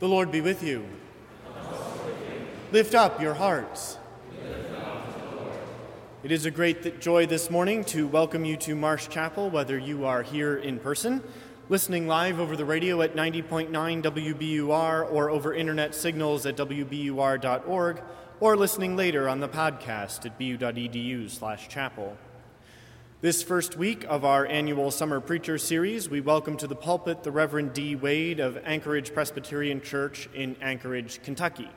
The Lord be with you. Lift up your hearts. It is a great joy this morning to welcome you to Marsh Chapel, whether you are here in person, listening live over the radio at 90.9 WBUR, or over internet signals at WBUR.org, or listening later on the podcast at bu.edu/chapel. This first week of our annual Summer Preacher Series, we welcome to the pulpit the Reverend Dee Wade of Anchorage Presbyterian Church in Anchorage, Kentucky.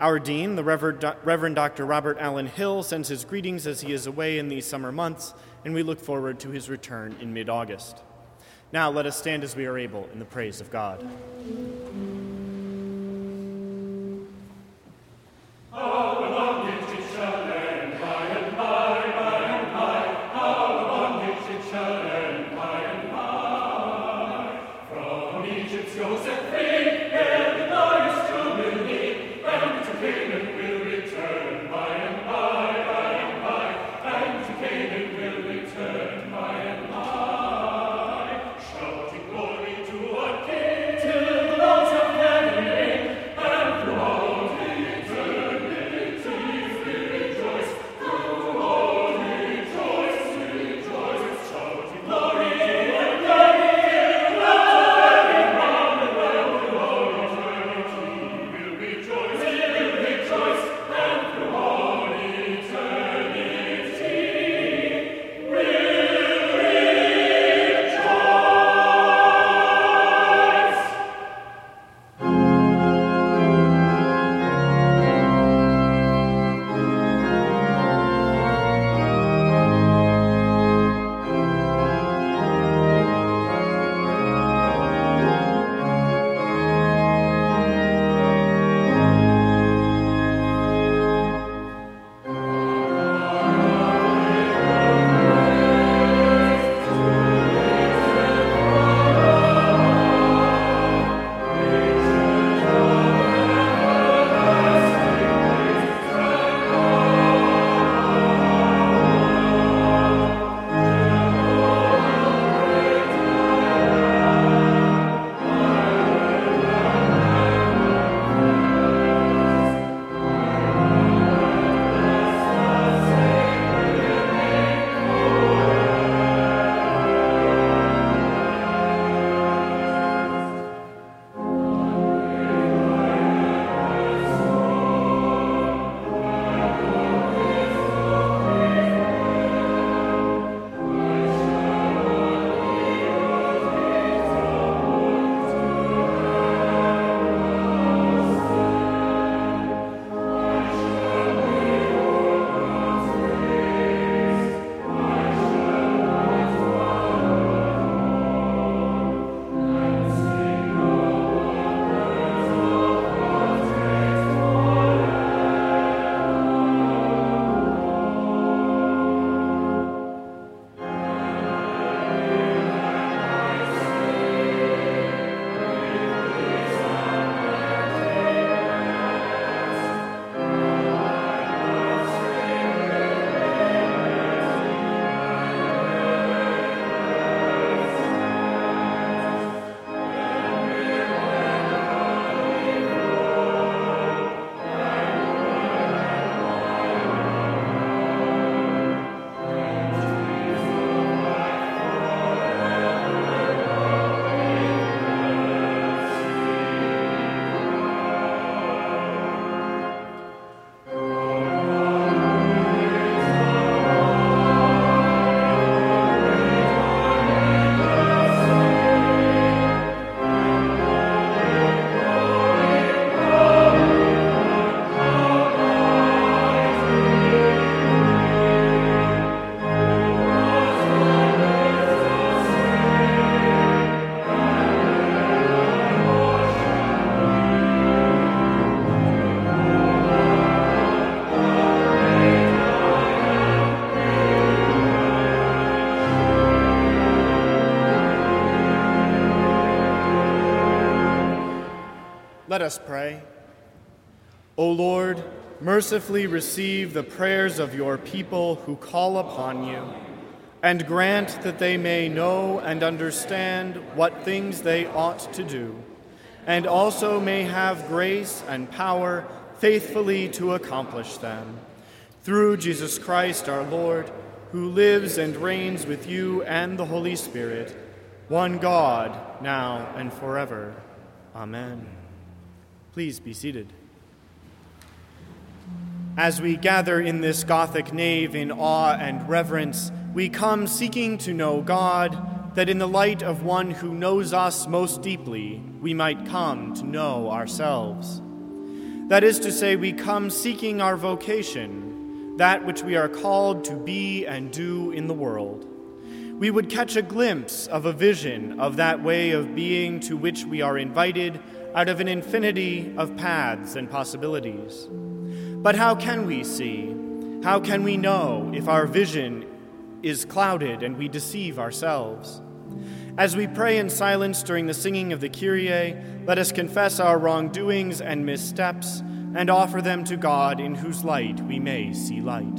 Our Dean, the Reverend Dr. Robert Allen Hill, sends his greetings as he is away in these summer months, and we look forward to his return in mid August. Now let us stand as we are able in the praise of God. Let us pray. O Lord, mercifully receive the prayers of your people who call upon you, and grant that they may know and understand what things they ought to do, and also may have grace and power faithfully to accomplish them. Through Jesus Christ our Lord, who lives and reigns with you and the Holy Spirit, one God, now and forever. Amen. Please be seated. As we gather in this Gothic nave in awe and reverence, we come seeking to know God, that in the light of one who knows us most deeply, we might come to know ourselves. That is to say, we come seeking our vocation, that which we are called to be and do in the world. We would catch a glimpse of a vision of that way of being to which we are invited out of an infinity of paths and possibilities. But how can we see? How can we know if our vision is clouded and we deceive ourselves? As we pray in silence during the singing of the Kyrie, let us confess our wrongdoings and missteps and offer them to God in whose light we may see light.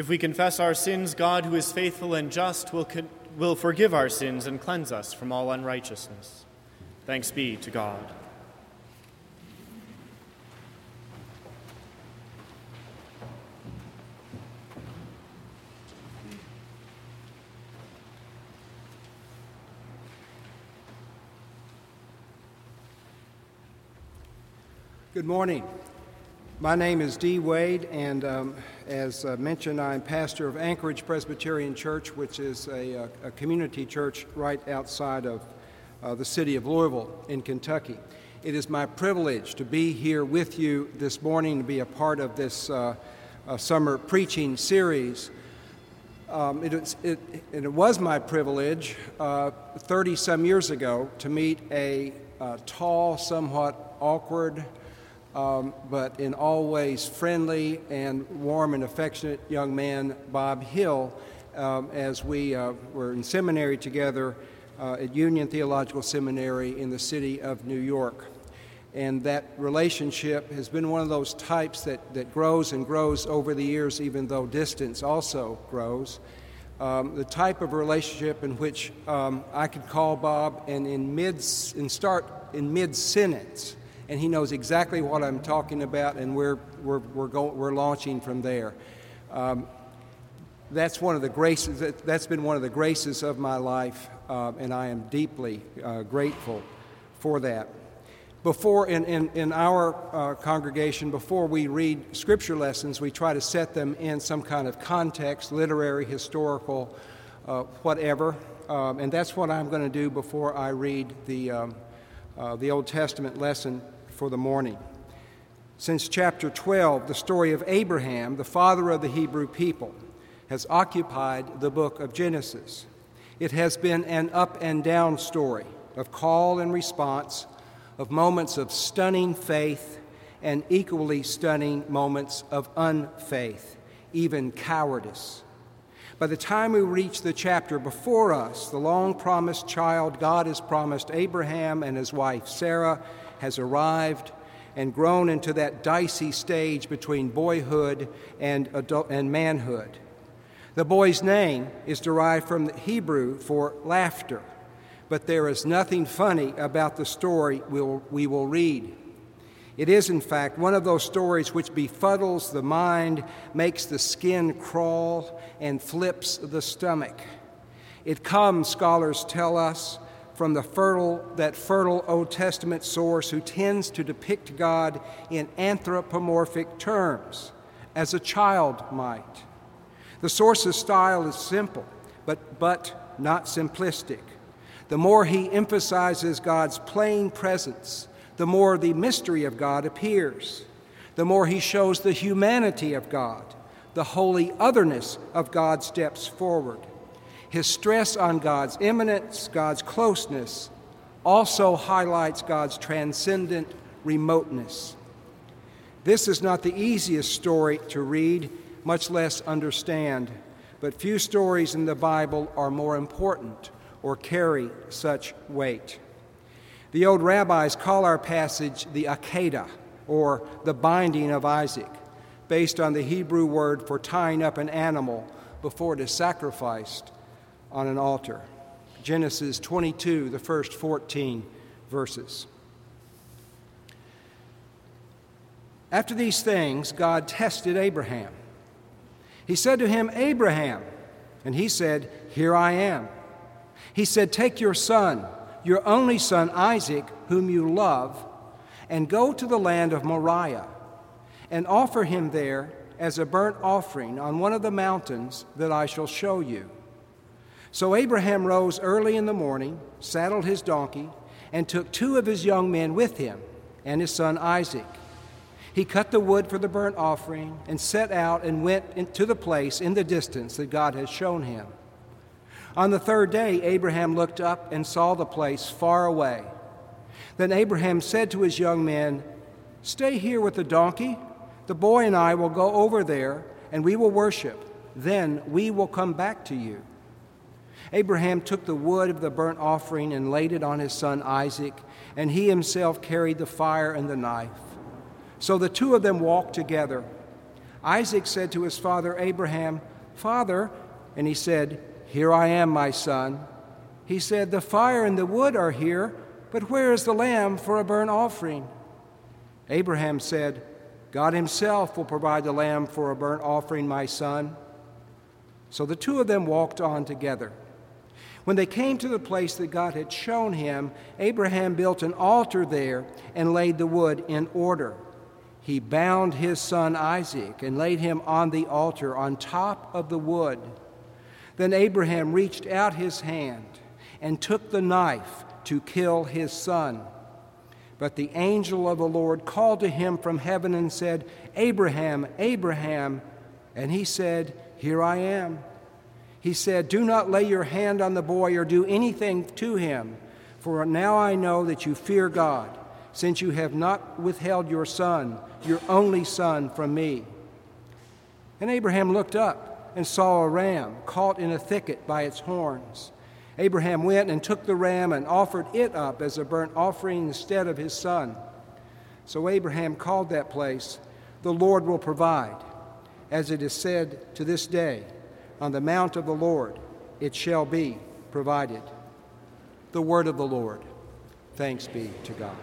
If we confess our sins, God, who is faithful and just, will, con- will forgive our sins and cleanse us from all unrighteousness. Thanks be to God. Good morning. My name is Dee Wade, and um, as uh, mentioned, I'm pastor of Anchorage Presbyterian Church, which is a, uh, a community church right outside of uh, the city of Louisville in Kentucky. It is my privilege to be here with you this morning to be a part of this uh, uh, summer preaching series. Um, it, it, it, was my privilege 30 some years ago to meet a tall, somewhat awkward, um, but in all ways friendly and warm and affectionate young man, Bob Hill, um, as we uh, were in seminary together uh, at Union Theological Seminary in the city of New York. And that relationship has been one of those types that, that grows and grows over the years, even though distance also grows. Um, the type of relationship in which um, I could call Bob and in mid and start in mid sentence, and he knows exactly what I'm talking about, and we're we're we're, go, we're launching from there. Um, that's one of the graces. That, has been one of the graces of my life, uh, and I am deeply uh, grateful for that before in, in, in our uh, congregation before we read scripture lessons we try to set them in some kind of context literary historical uh, whatever um, and that's what i'm going to do before i read the, um, uh, the old testament lesson for the morning since chapter 12 the story of abraham the father of the hebrew people has occupied the book of genesis it has been an up and down story of call and response of moments of stunning faith and equally stunning moments of unfaith, even cowardice. By the time we reach the chapter before us, the long promised child God has promised Abraham and his wife Sarah has arrived and grown into that dicey stage between boyhood and, adult, and manhood. The boy's name is derived from the Hebrew for laughter but there is nothing funny about the story we'll, we will read. It is, in fact, one of those stories which befuddles the mind, makes the skin crawl, and flips the stomach. It comes, scholars tell us, from the fertile, that fertile Old Testament source who tends to depict God in anthropomorphic terms, as a child might. The source's style is simple, but, but not simplistic. The more he emphasizes God's plain presence, the more the mystery of God appears. The more he shows the humanity of God, the holy otherness of God steps forward. His stress on God's immanence, God's closeness, also highlights God's transcendent remoteness. This is not the easiest story to read, much less understand, but few stories in the Bible are more important or carry such weight. The old rabbis call our passage the Akedah, or the binding of Isaac, based on the Hebrew word for tying up an animal before it is sacrificed on an altar. Genesis 22, the first 14 verses. After these things, God tested Abraham. He said to him, Abraham, and he said, Here I am. He said, Take your son, your only son Isaac, whom you love, and go to the land of Moriah, and offer him there as a burnt offering on one of the mountains that I shall show you. So Abraham rose early in the morning, saddled his donkey, and took two of his young men with him and his son Isaac. He cut the wood for the burnt offering and set out and went to the place in the distance that God had shown him. On the third day, Abraham looked up and saw the place far away. Then Abraham said to his young men, Stay here with the donkey. The boy and I will go over there, and we will worship. Then we will come back to you. Abraham took the wood of the burnt offering and laid it on his son Isaac, and he himself carried the fire and the knife. So the two of them walked together. Isaac said to his father Abraham, Father, and he said, here I am, my son. He said, The fire and the wood are here, but where is the lamb for a burnt offering? Abraham said, God himself will provide the lamb for a burnt offering, my son. So the two of them walked on together. When they came to the place that God had shown him, Abraham built an altar there and laid the wood in order. He bound his son Isaac and laid him on the altar on top of the wood. Then Abraham reached out his hand and took the knife to kill his son. But the angel of the Lord called to him from heaven and said, Abraham, Abraham. And he said, Here I am. He said, Do not lay your hand on the boy or do anything to him, for now I know that you fear God, since you have not withheld your son, your only son, from me. And Abraham looked up and saw a ram caught in a thicket by its horns. Abraham went and took the ram and offered it up as a burnt offering instead of his son. So Abraham called that place, The Lord will provide. As it is said to this day, On the mount of the Lord it shall be provided. The word of the Lord. Thanks be to God.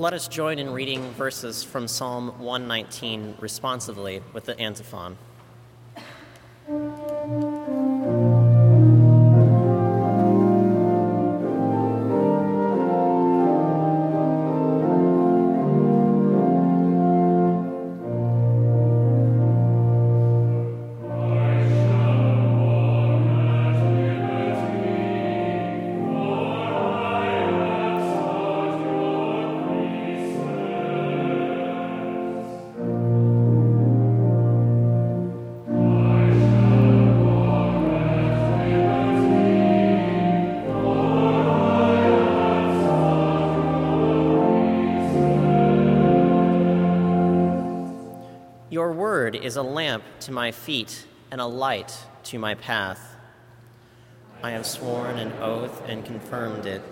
Let us join in reading verses from Psalm 119 responsively with the antiphon. Is a lamp to my feet and a light to my path. I have sworn an oath and confirmed it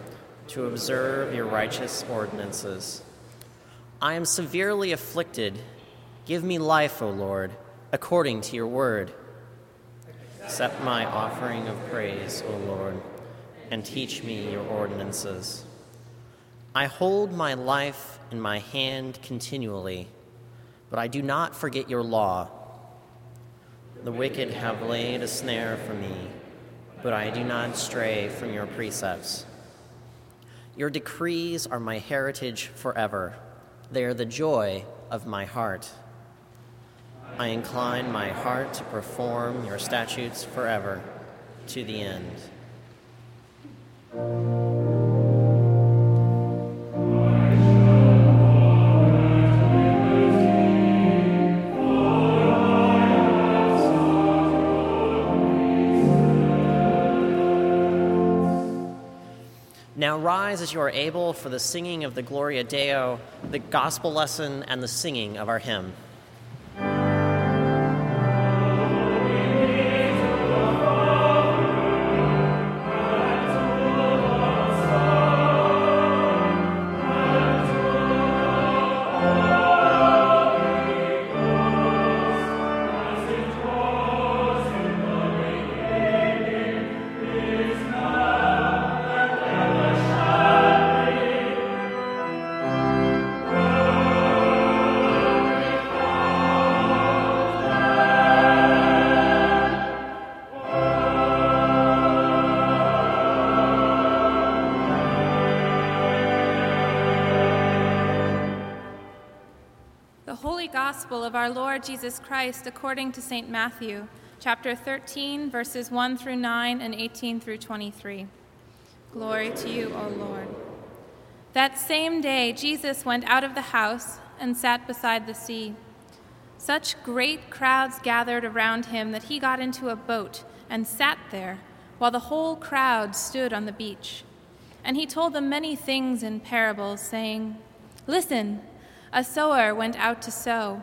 to observe your righteous ordinances. I am severely afflicted. Give me life, O Lord, according to your word. Accept my offering of praise, O Lord, and teach me your ordinances. I hold my life in my hand continually, but I do not forget your law. The wicked have laid a snare for me, but I do not stray from your precepts. Your decrees are my heritage forever, they are the joy of my heart. I incline my heart to perform your statutes forever to the end. Now rise as you are able for the singing of the Gloria Deo, the gospel lesson, and the singing of our hymn. Lord Jesus Christ according to St. Matthew, chapter 13, verses 1 through 9 and 18 through 23. Glory to you, O Lord. That same day, Jesus went out of the house and sat beside the sea. Such great crowds gathered around him that he got into a boat and sat there, while the whole crowd stood on the beach. And he told them many things in parables, saying, Listen, a sower went out to sow.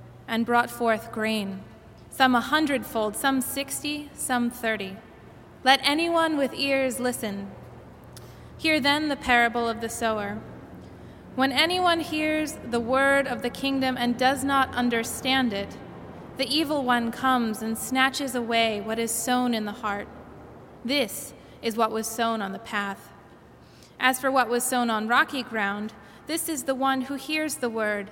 and brought forth grain, some a hundredfold, some sixty, some thirty. Let anyone with ears listen. Hear then the parable of the sower. When anyone hears the word of the kingdom and does not understand it, the evil one comes and snatches away what is sown in the heart. This is what was sown on the path. As for what was sown on rocky ground, this is the one who hears the word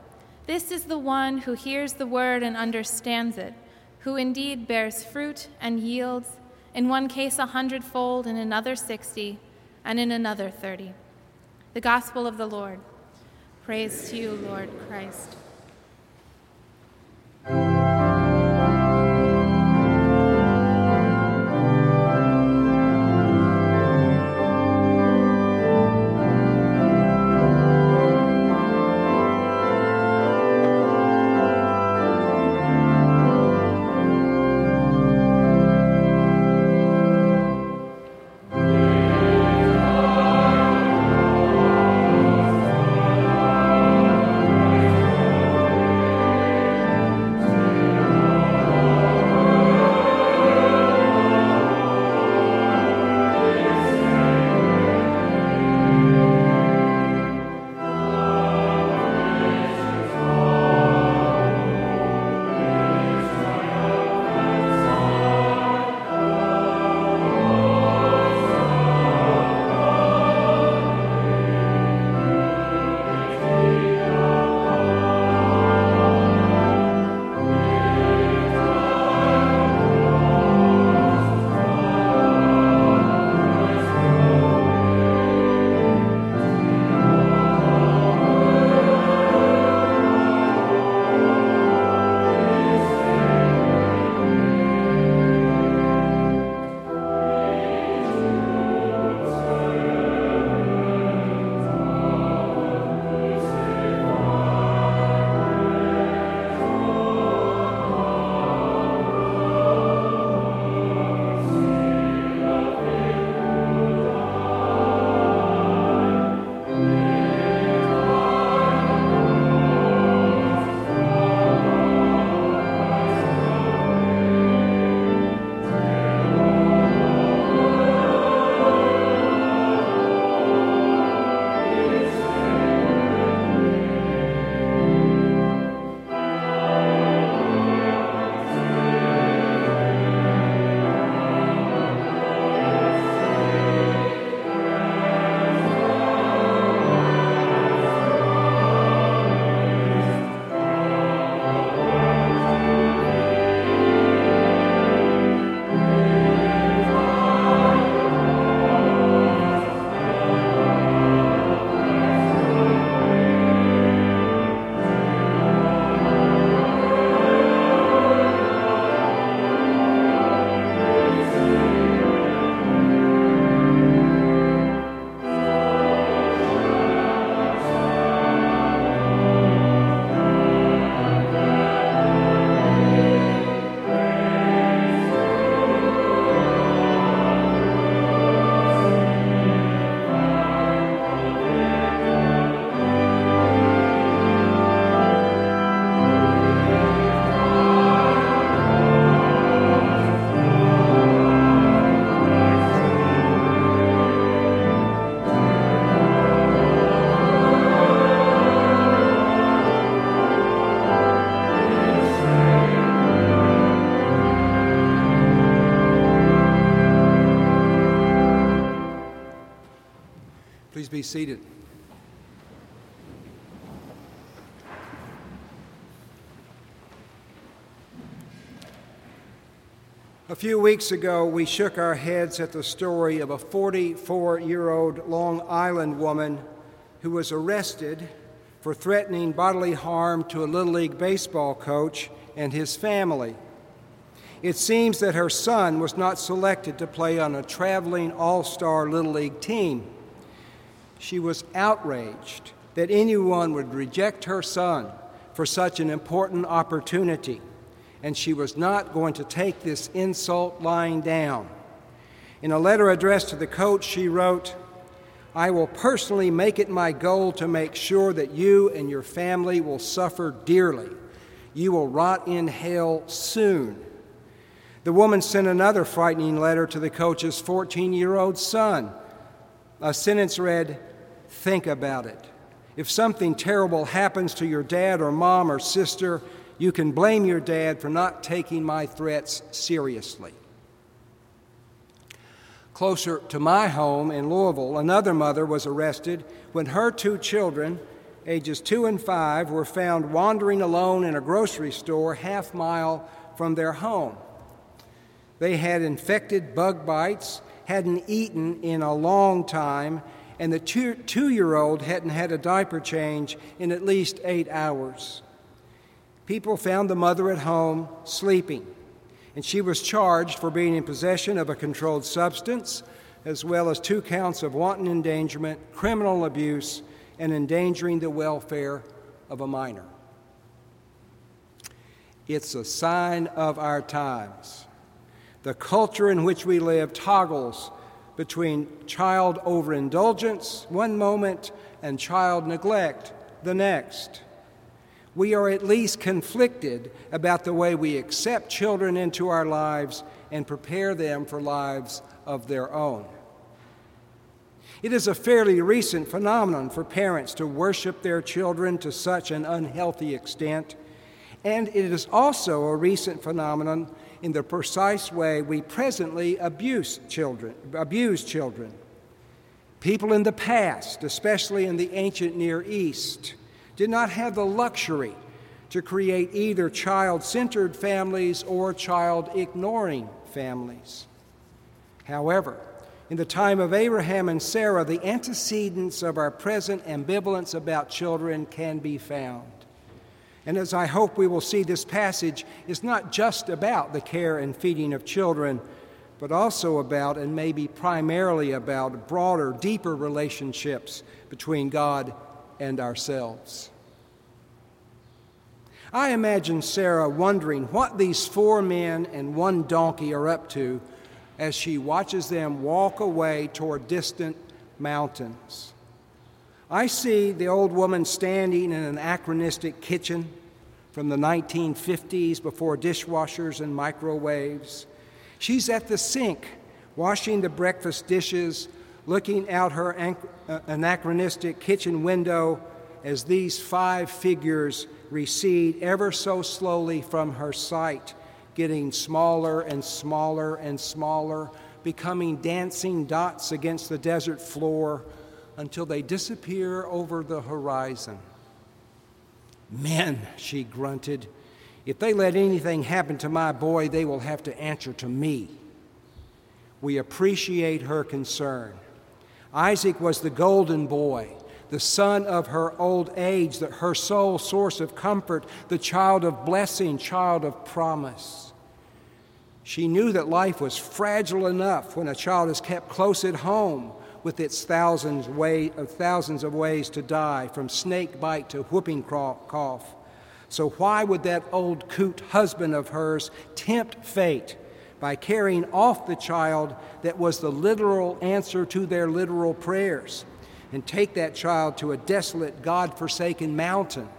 this is the one who hears the word and understands it, who indeed bears fruit and yields, in one case a hundredfold, in another sixty, and in another thirty. The Gospel of the Lord. Praise to you, Lord Christ. Be seated. A few weeks ago, we shook our heads at the story of a 44 year old Long Island woman who was arrested for threatening bodily harm to a Little League baseball coach and his family. It seems that her son was not selected to play on a traveling all star Little League team. She was outraged that anyone would reject her son for such an important opportunity, and she was not going to take this insult lying down. In a letter addressed to the coach, she wrote, I will personally make it my goal to make sure that you and your family will suffer dearly. You will rot in hell soon. The woman sent another frightening letter to the coach's 14 year old son. A sentence read, Think about it. If something terrible happens to your dad or mom or sister, you can blame your dad for not taking my threats seriously. Closer to my home in Louisville, another mother was arrested when her two children, ages two and five, were found wandering alone in a grocery store half mile from their home. They had infected bug bites, hadn't eaten in a long time, and the two year old hadn't had a diaper change in at least eight hours. People found the mother at home sleeping, and she was charged for being in possession of a controlled substance, as well as two counts of wanton endangerment, criminal abuse, and endangering the welfare of a minor. It's a sign of our times. The culture in which we live toggles between child overindulgence one moment and child neglect the next. We are at least conflicted about the way we accept children into our lives and prepare them for lives of their own. It is a fairly recent phenomenon for parents to worship their children to such an unhealthy extent, and it is also a recent phenomenon in the precise way we presently abuse children, abuse children. People in the past, especially in the ancient Near East, did not have the luxury to create either child centered families or child ignoring families. However, in the time of Abraham and Sarah, the antecedents of our present ambivalence about children can be found. And as I hope we will see, this passage is not just about the care and feeding of children, but also about, and maybe primarily about, broader, deeper relationships between God and ourselves. I imagine Sarah wondering what these four men and one donkey are up to as she watches them walk away toward distant mountains. I see the old woman standing in an anachronistic kitchen from the 1950s before dishwashers and microwaves. She's at the sink, washing the breakfast dishes, looking out her uh, anachronistic kitchen window as these five figures recede ever so slowly from her sight, getting smaller and smaller and smaller, becoming dancing dots against the desert floor until they disappear over the horizon. Men, she grunted, if they let anything happen to my boy, they will have to answer to me. We appreciate her concern. Isaac was the golden boy, the son of her old age, the, her sole source of comfort, the child of blessing, child of promise. She knew that life was fragile enough when a child is kept close at home with its thousands, way, of thousands of ways to die, from snake bite to whooping cough. So, why would that old coot husband of hers tempt fate by carrying off the child that was the literal answer to their literal prayers and take that child to a desolate, God forsaken mountain?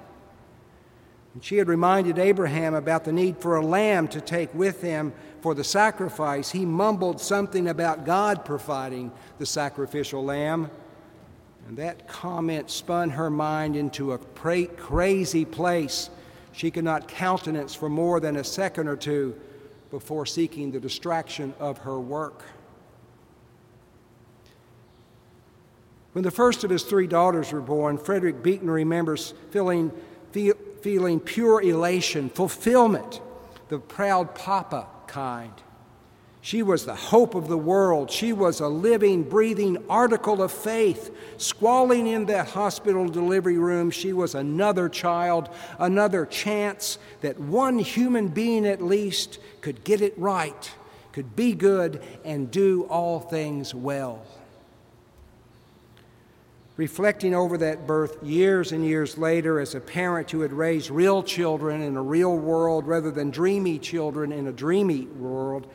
And she had reminded Abraham about the need for a lamb to take with him for the sacrifice. He mumbled something about God providing the sacrificial lamb. And that comment spun her mind into a pra- crazy place she could not countenance for more than a second or two before seeking the distraction of her work. When the first of his three daughters were born, Frederick Buechner remembers feeling, feel, feeling pure elation, fulfillment, the proud papa kind. She was the hope of the world. She was a living, breathing article of faith. Squalling in that hospital delivery room, she was another child, another chance that one human being at least could get it right, could be good, and do all things well. Reflecting over that birth years and years later as a parent who had raised real children in a real world rather than dreamy children in a dreamy world,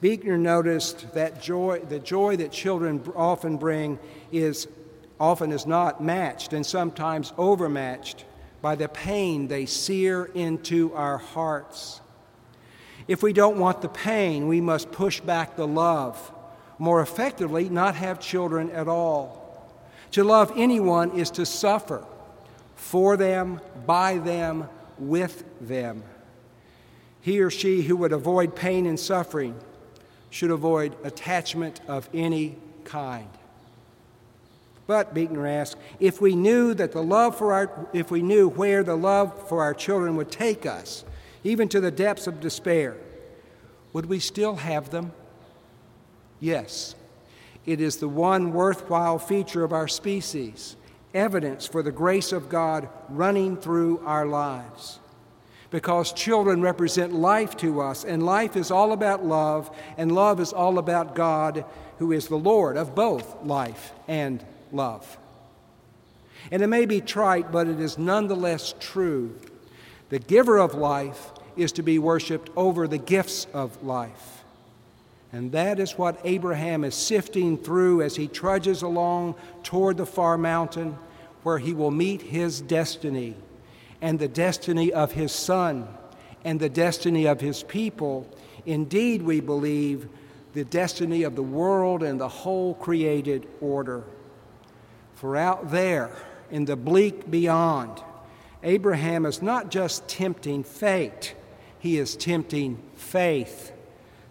Buechner noticed that joy, the joy that children often bring is often is not matched and sometimes overmatched by the pain they sear into our hearts. If we don't want the pain, we must push back the love. More effectively, not have children at all. To love anyone is to suffer for them, by them, with them. He or she who would avoid pain and suffering should avoid attachment of any kind. But Buechner asked, if we knew that the love for our if we knew where the love for our children would take us, even to the depths of despair, would we still have them? Yes. It is the one worthwhile feature of our species, evidence for the grace of God running through our lives because children represent life to us, and life is all about love, and love is all about God, who is the Lord of both life and love. And it may be trite, but it is nonetheless true. The giver of life is to be worshiped over the gifts of life. And that is what Abraham is sifting through as he trudges along toward the far mountain where he will meet his destiny and the destiny of his Son and the destiny of his people. Indeed, we believe the destiny of the world and the whole created order. For out there, in the bleak beyond, Abraham is not just tempting fate, he is tempting faith.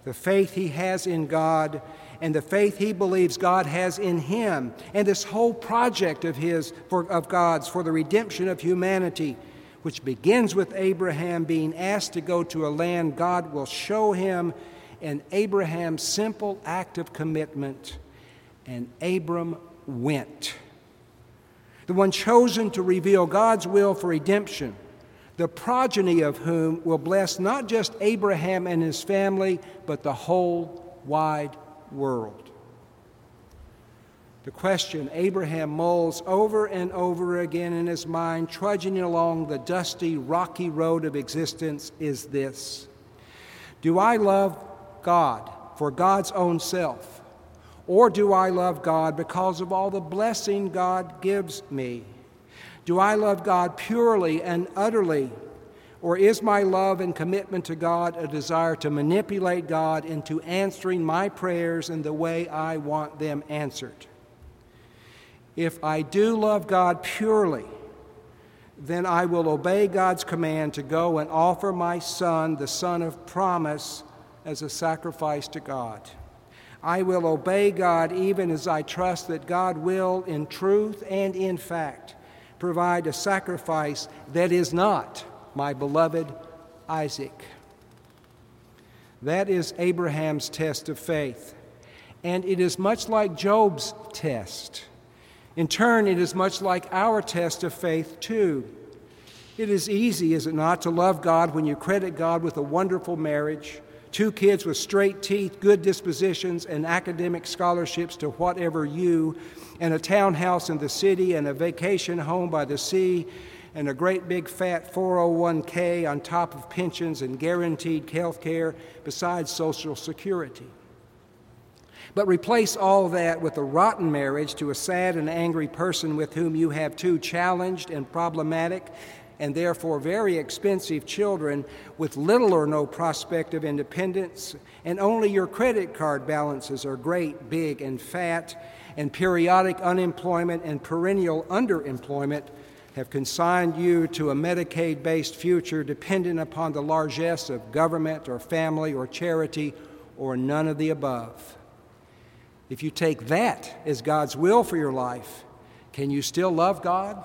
The faith he has in God and the faith he believes God has in him, and this whole project of his for, of God's for the redemption of humanity which begins with Abraham being asked to go to a land God will show him, and Abraham's simple act of commitment. And Abram went. The one chosen to reveal God's will for redemption, the progeny of whom will bless not just Abraham and his family, but the whole wide world. The question Abraham mulls over and over again in his mind, trudging along the dusty, rocky road of existence, is this Do I love God for God's own self? Or do I love God because of all the blessing God gives me? Do I love God purely and utterly? Or is my love and commitment to God a desire to manipulate God into answering my prayers in the way I want them answered? If I do love God purely, then I will obey God's command to go and offer my son, the son of promise, as a sacrifice to God. I will obey God even as I trust that God will, in truth and in fact, provide a sacrifice that is not my beloved Isaac. That is Abraham's test of faith. And it is much like Job's test. In turn, it is much like our test of faith, too. It is easy, is it not, to love God when you credit God with a wonderful marriage, two kids with straight teeth, good dispositions, and academic scholarships to whatever you, and a townhouse in the city, and a vacation home by the sea, and a great big fat 401k on top of pensions and guaranteed health care besides Social Security. But replace all that with a rotten marriage to a sad and angry person with whom you have two challenged and problematic and therefore very expensive children with little or no prospect of independence, and only your credit card balances are great, big, and fat, and periodic unemployment and perennial underemployment have consigned you to a Medicaid based future dependent upon the largesse of government or family or charity or none of the above. If you take that as God's will for your life, can you still love God?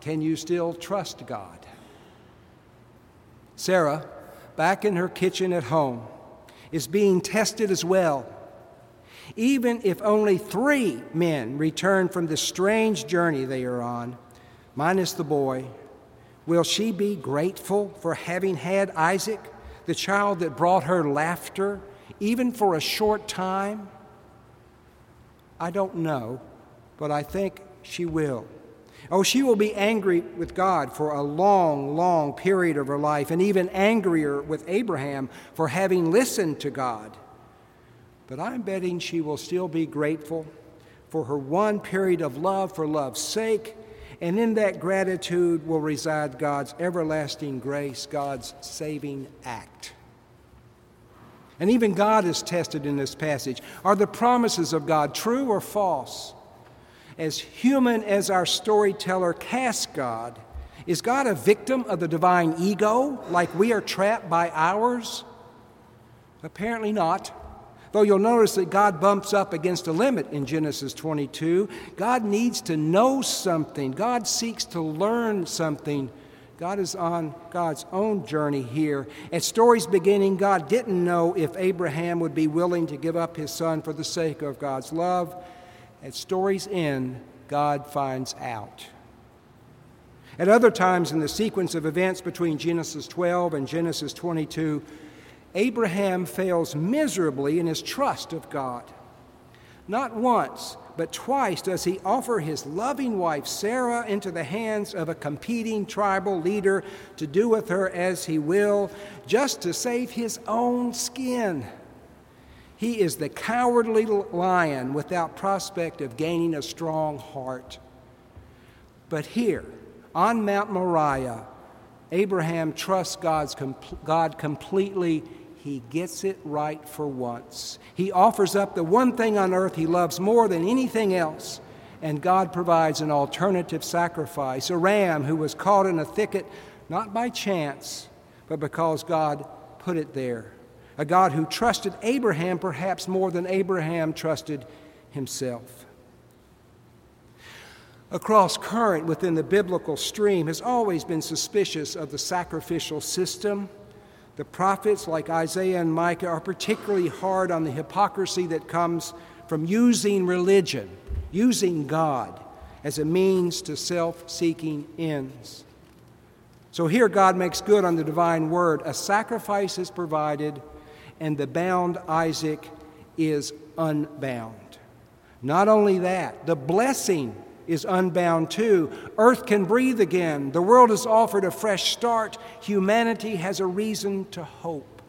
Can you still trust God? Sarah, back in her kitchen at home, is being tested as well. Even if only three men return from the strange journey they are on, minus the boy, will she be grateful for having had Isaac, the child that brought her laughter, even for a short time? I don't know, but I think she will. Oh, she will be angry with God for a long, long period of her life, and even angrier with Abraham for having listened to God. But I'm betting she will still be grateful for her one period of love for love's sake, and in that gratitude will reside God's everlasting grace, God's saving act. And even God is tested in this passage. Are the promises of God true or false? As human as our storyteller casts God, is God a victim of the divine ego, like we are trapped by ours? Apparently not. Though you'll notice that God bumps up against a limit in Genesis 22. God needs to know something, God seeks to learn something. God is on God's own journey here. At story's beginning, God didn't know if Abraham would be willing to give up his son for the sake of God's love. At story's end, God finds out. At other times in the sequence of events between Genesis 12 and Genesis 22, Abraham fails miserably in his trust of God. Not once, but twice does he offer his loving wife Sarah into the hands of a competing tribal leader to do with her as he will, just to save his own skin. He is the cowardly lion without prospect of gaining a strong heart. But here, on Mount Moriah, Abraham trusts God's God completely. He gets it right for once. He offers up the one thing on earth he loves more than anything else, and God provides an alternative sacrifice a ram who was caught in a thicket not by chance, but because God put it there a God who trusted Abraham perhaps more than Abraham trusted himself. A cross current within the biblical stream has always been suspicious of the sacrificial system. The prophets, like Isaiah and Micah, are particularly hard on the hypocrisy that comes from using religion, using God, as a means to self seeking ends. So here God makes good on the divine word. A sacrifice is provided, and the bound Isaac is unbound. Not only that, the blessing is unbound too. Earth can breathe again. The world is offered a fresh start. Humanity has a reason to hope.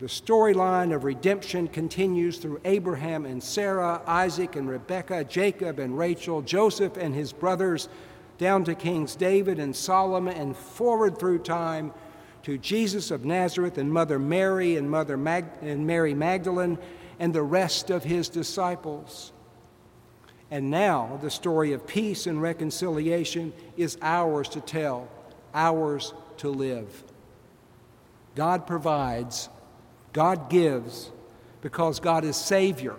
The storyline of redemption continues through Abraham and Sarah, Isaac and Rebekah, Jacob and Rachel, Joseph and his brothers, down to Kings David and Solomon, and forward through time to Jesus of Nazareth and Mother Mary and Mother Mag- and Mary Magdalene and the rest of his disciples. And now the story of peace and reconciliation is ours to tell, ours to live. God provides, God gives, because God is Savior.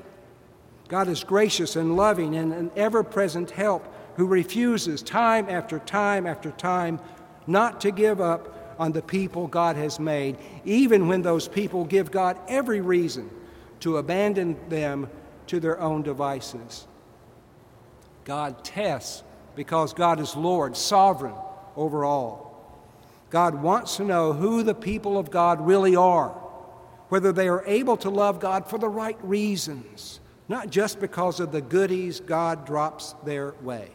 God is gracious and loving and an ever present help who refuses time after time after time not to give up on the people God has made, even when those people give God every reason to abandon them to their own devices. God tests because God is Lord, sovereign over all. God wants to know who the people of God really are, whether they are able to love God for the right reasons, not just because of the goodies God drops their way.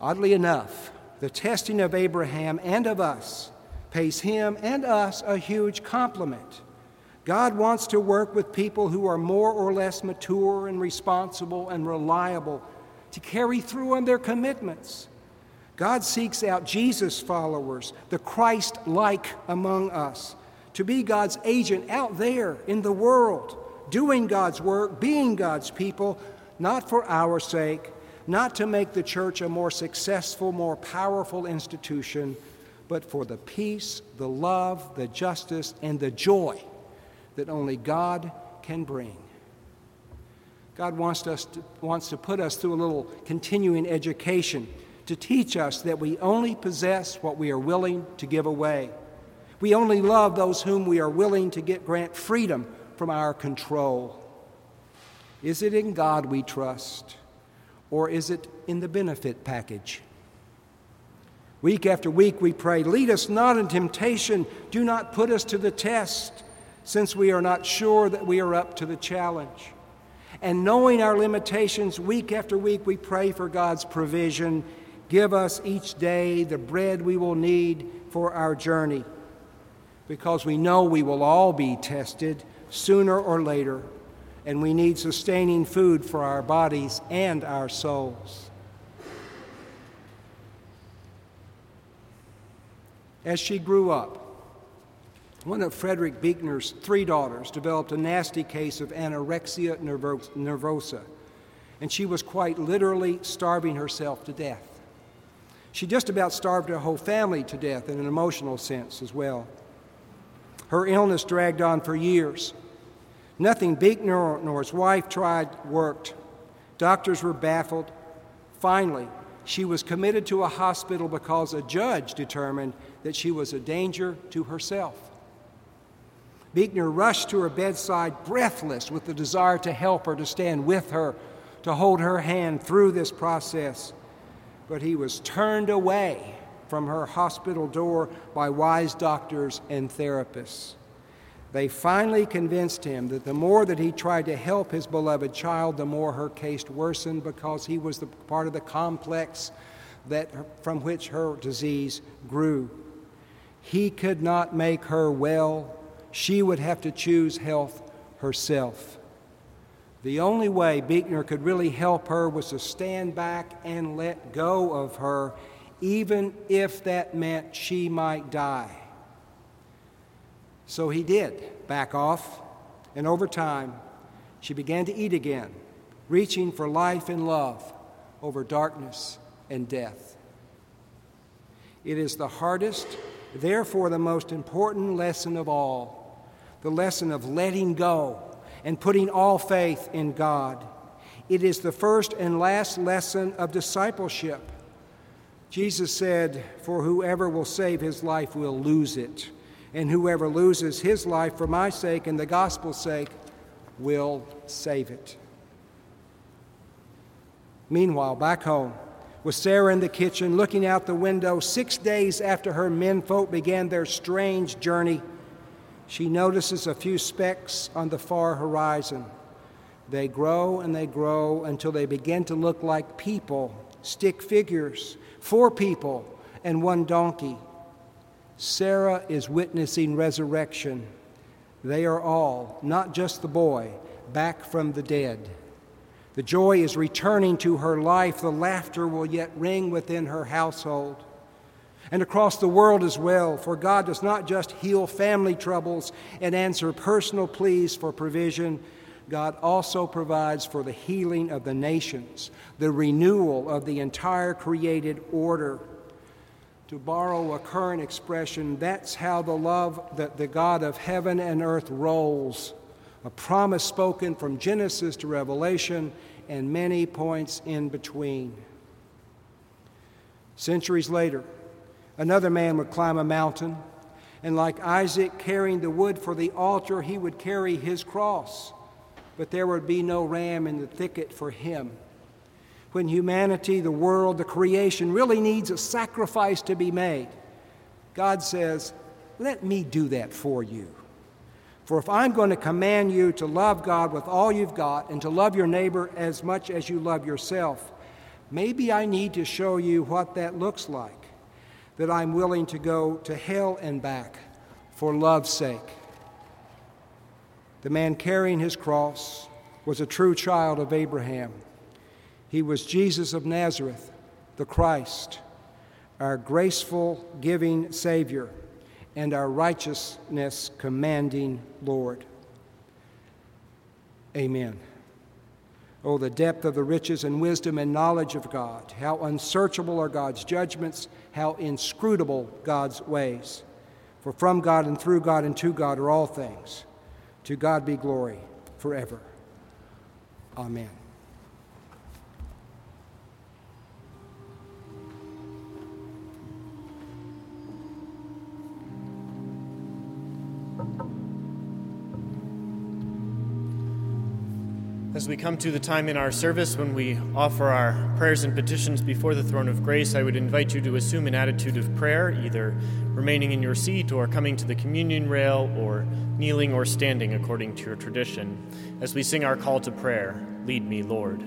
Oddly enough, the testing of Abraham and of us pays him and us a huge compliment. God wants to work with people who are more or less mature and responsible and reliable to carry through on their commitments. God seeks out Jesus followers, the Christ like among us, to be God's agent out there in the world, doing God's work, being God's people, not for our sake, not to make the church a more successful, more powerful institution, but for the peace, the love, the justice, and the joy that only God can bring. God wants, us to, wants to put us through a little continuing education to teach us that we only possess what we are willing to give away. We only love those whom we are willing to get grant freedom from our control. Is it in God we trust, or is it in the benefit package? Week after week we pray, Lead us not in temptation, do not put us to the test, since we are not sure that we are up to the challenge. And knowing our limitations, week after week we pray for God's provision. Give us each day the bread we will need for our journey, because we know we will all be tested sooner or later, and we need sustaining food for our bodies and our souls. As she grew up, one of Frederick Buechner's three daughters developed a nasty case of anorexia nervosa, and she was quite literally starving herself to death. She just about starved her whole family to death in an emotional sense as well. Her illness dragged on for years. Nothing Buechner nor his wife tried worked. Doctors were baffled. Finally, she was committed to a hospital because a judge determined that she was a danger to herself. Buechner rushed to her bedside, breathless with the desire to help her, to stand with her, to hold her hand through this process. But he was turned away from her hospital door by wise doctors and therapists. They finally convinced him that the more that he tried to help his beloved child, the more her case worsened because he was the part of the complex that, from which her disease grew. He could not make her well she would have to choose health herself. The only way Buechner could really help her was to stand back and let go of her, even if that meant she might die. So he did back off, and over time, she began to eat again, reaching for life and love over darkness and death. It is the hardest, therefore, the most important lesson of all the lesson of letting go and putting all faith in God. It is the first and last lesson of discipleship. Jesus said, For whoever will save his life will lose it, and whoever loses his life for my sake and the gospel's sake will save it. Meanwhile, back home, with Sarah in the kitchen looking out the window, six days after her menfolk began their strange journey, she notices a few specks on the far horizon. They grow and they grow until they begin to look like people, stick figures, four people and one donkey. Sarah is witnessing resurrection. They are all, not just the boy, back from the dead. The joy is returning to her life. The laughter will yet ring within her household and across the world as well, for God does not just heal family troubles and answer personal pleas for provision. God also provides for the healing of the nations, the renewal of the entire created order. To borrow a current expression, that's how the love that the God of heaven and earth rolls. A promise spoken from Genesis to Revelation and many points in between. Centuries later, Another man would climb a mountain, and like Isaac carrying the wood for the altar, he would carry his cross. But there would be no ram in the thicket for him. When humanity, the world, the creation really needs a sacrifice to be made, God says, Let me do that for you. For if I'm going to command you to love God with all you've got and to love your neighbor as much as you love yourself, maybe I need to show you what that looks like that I'm willing to go to hell and back for love's sake. The man carrying his cross was a true child of Abraham. He was Jesus of Nazareth, the Christ, our graceful, giving Savior, and our righteousness commanding Lord. Amen. Oh, the depth of the riches and wisdom and knowledge of God. How unsearchable are God's judgments, how inscrutable God's ways. For from God and through God and to God are all things. To God be glory forever. Amen. As we come to the time in our service when we offer our prayers and petitions before the throne of grace, I would invite you to assume an attitude of prayer, either remaining in your seat or coming to the communion rail or kneeling or standing according to your tradition. As we sing our call to prayer, Lead me, Lord.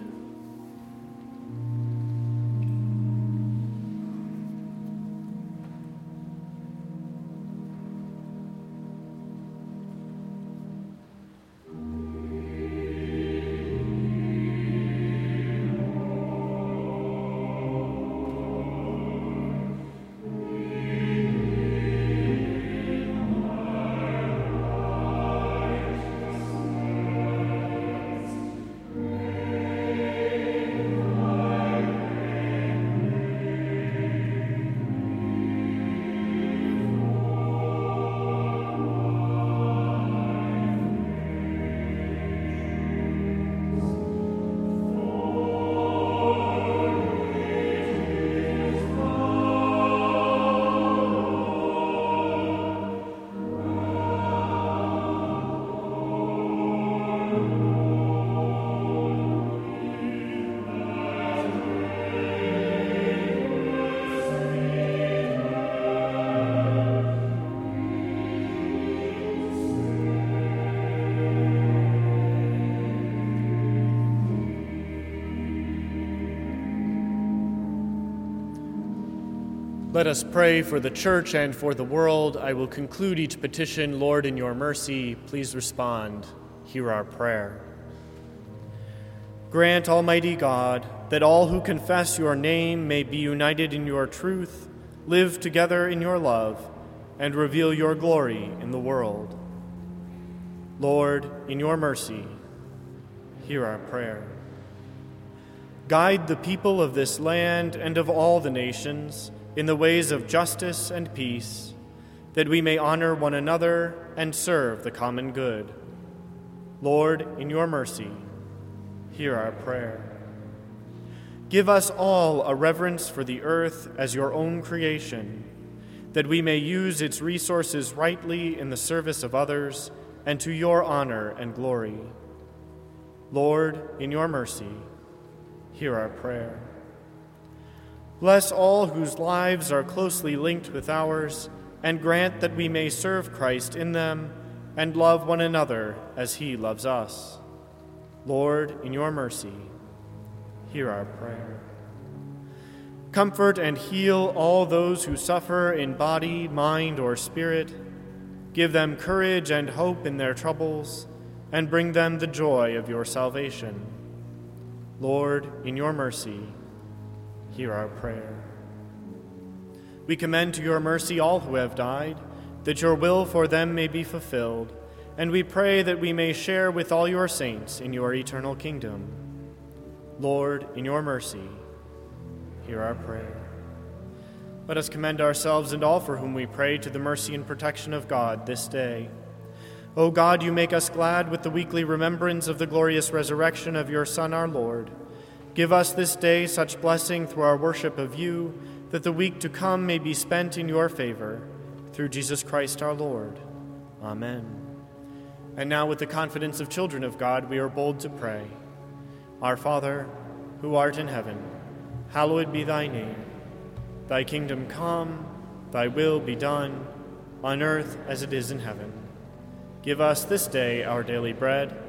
Let us pray for the church and for the world. I will conclude each petition. Lord, in your mercy, please respond. Hear our prayer. Grant, Almighty God, that all who confess your name may be united in your truth, live together in your love, and reveal your glory in the world. Lord, in your mercy, hear our prayer. Guide the people of this land and of all the nations in the ways of justice and peace, that we may honor one another and serve the common good. Lord, in your mercy, hear our prayer. Give us all a reverence for the earth as your own creation, that we may use its resources rightly in the service of others and to your honor and glory. Lord, in your mercy, hear our prayer. Bless all whose lives are closely linked with ours, and grant that we may serve Christ in them and love one another as he loves us. Lord, in your mercy, hear our prayer. Comfort and heal all those who suffer in body, mind, or spirit. Give them courage and hope in their troubles, and bring them the joy of your salvation. Lord, in your mercy, hear our prayer. We commend to your mercy all who have died, that your will for them may be fulfilled, and we pray that we may share with all your saints in your eternal kingdom. Lord, in your mercy, hear our prayer. Let us commend ourselves and all for whom we pray to the mercy and protection of God this day. O God, you make us glad with the weekly remembrance of the glorious resurrection of your Son, our Lord. Give us this day such blessing through our worship of you, that the week to come may be spent in your favor. Through Jesus Christ our Lord. Amen. And now, with the confidence of children of God, we are bold to pray Our Father, who art in heaven, hallowed be thy name. Thy kingdom come, thy will be done, on earth as it is in heaven. Give us this day our daily bread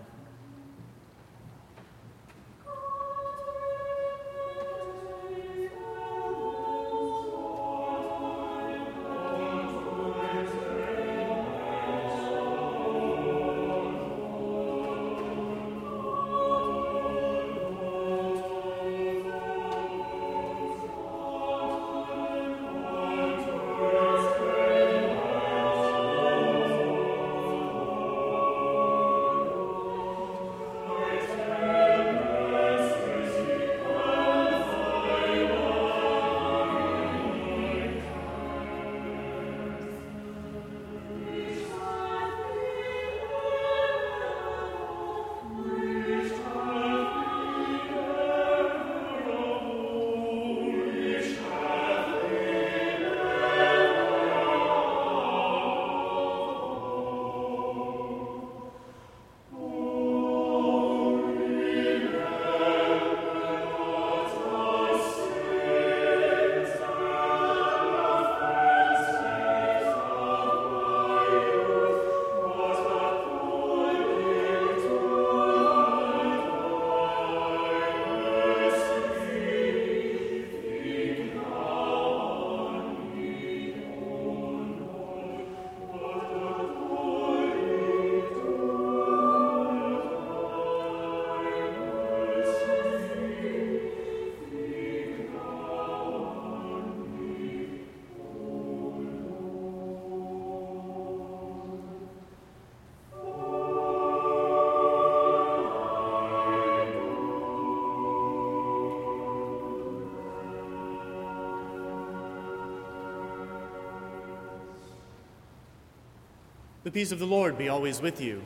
The peace of the Lord be always with you.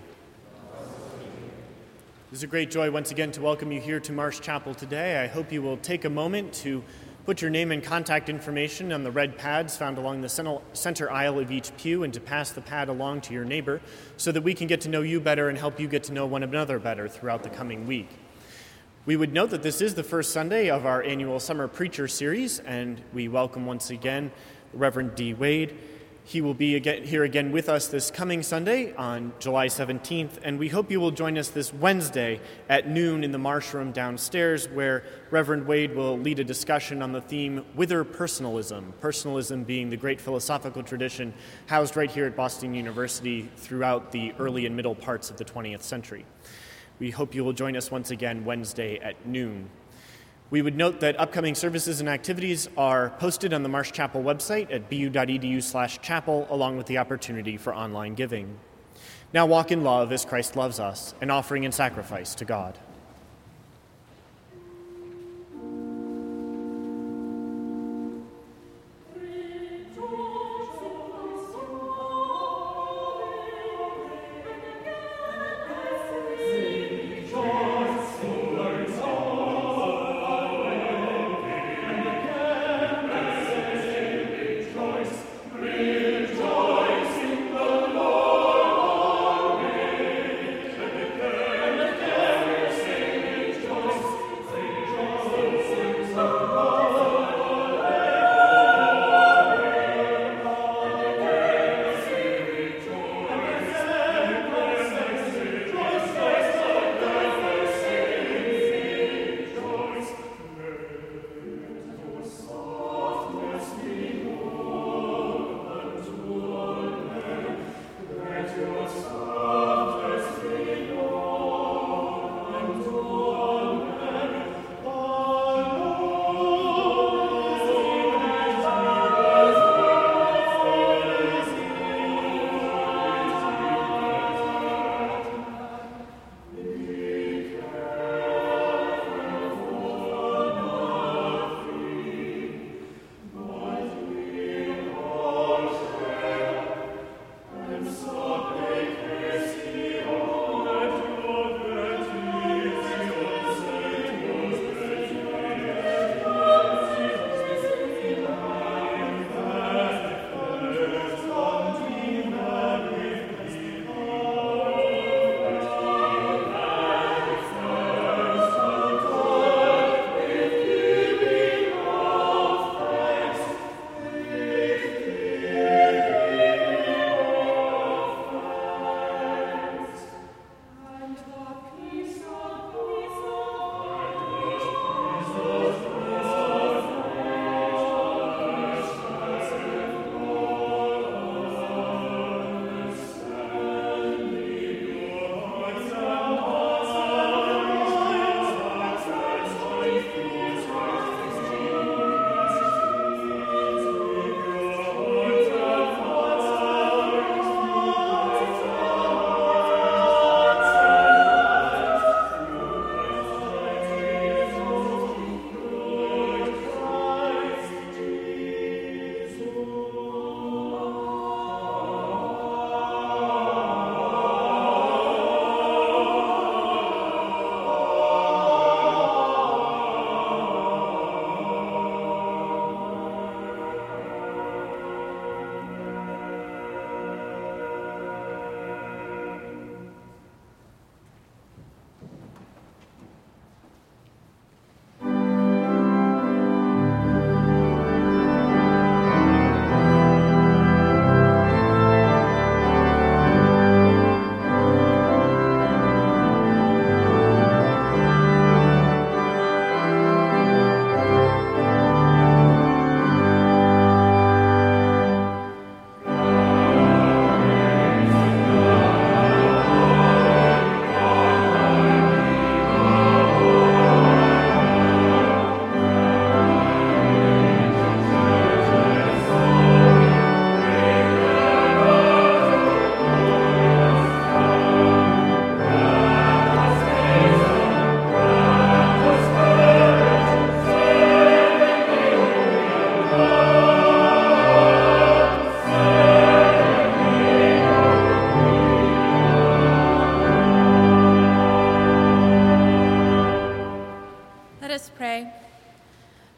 It is a great joy once again to welcome you here to Marsh Chapel today. I hope you will take a moment to put your name and contact information on the red pads found along the center aisle of each pew and to pass the pad along to your neighbor so that we can get to know you better and help you get to know one another better throughout the coming week. We would note that this is the first Sunday of our annual Summer Preacher Series, and we welcome once again Reverend Dee Wade. He will be again, here again with us this coming Sunday on July 17th, and we hope you will join us this Wednesday at noon in the Marsh Room downstairs, where Reverend Wade will lead a discussion on the theme Whither Personalism, personalism being the great philosophical tradition housed right here at Boston University throughout the early and middle parts of the 20th century. We hope you will join us once again Wednesday at noon. We would note that upcoming services and activities are posted on the Marsh Chapel website at bu.edu/chapel along with the opportunity for online giving. Now walk in love as Christ loves us, an offering and sacrifice to God.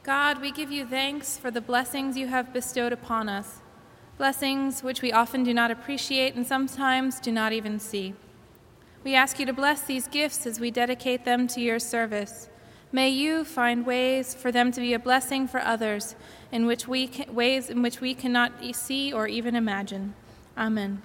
God, we give you thanks for the blessings you have bestowed upon us, blessings which we often do not appreciate and sometimes do not even see. We ask you to bless these gifts as we dedicate them to your service. May you find ways for them to be a blessing for others in which we can, ways in which we cannot see or even imagine. Amen.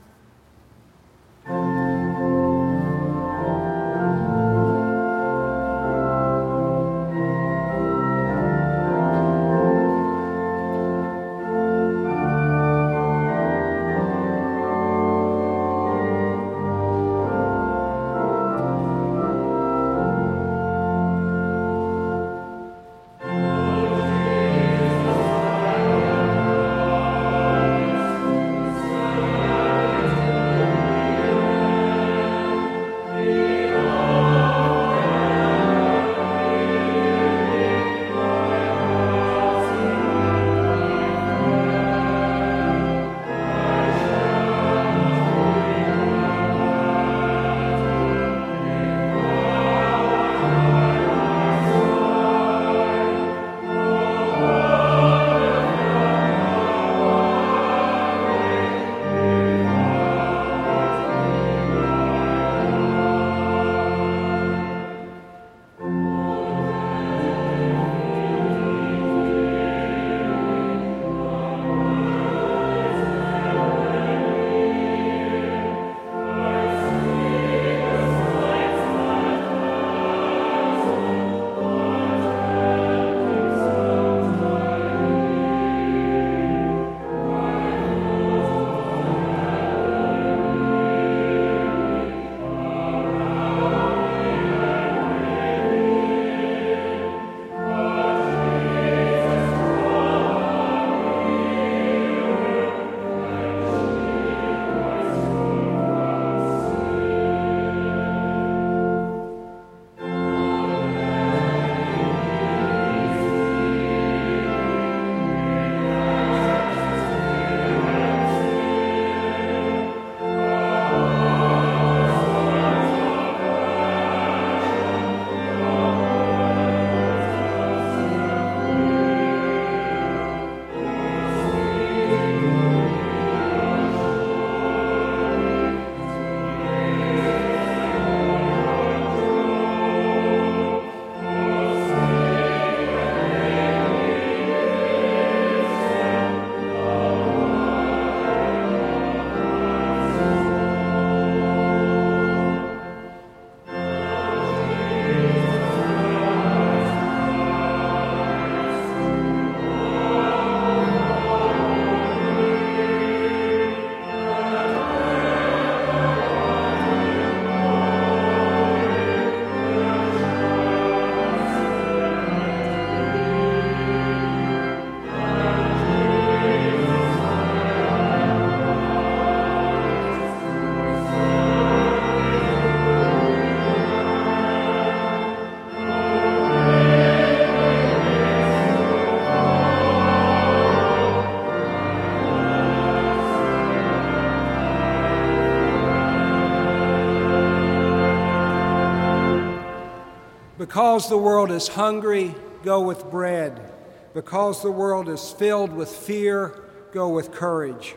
Because the world is hungry, go with bread. Because the world is filled with fear, go with courage.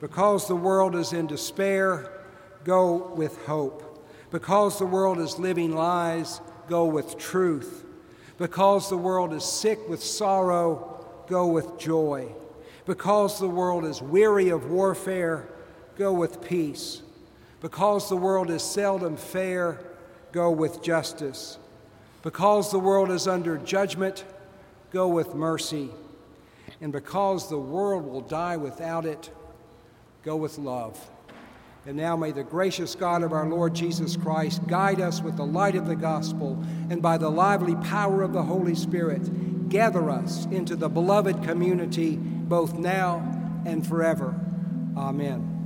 Because the world is in despair, go with hope. Because the world is living lies, go with truth. Because the world is sick with sorrow, go with joy. Because the world is weary of warfare, go with peace. Because the world is seldom fair, go with justice. Because the world is under judgment, go with mercy. And because the world will die without it, go with love. And now may the gracious God of our Lord Jesus Christ guide us with the light of the gospel and by the lively power of the Holy Spirit gather us into the beloved community both now and forever. Amen.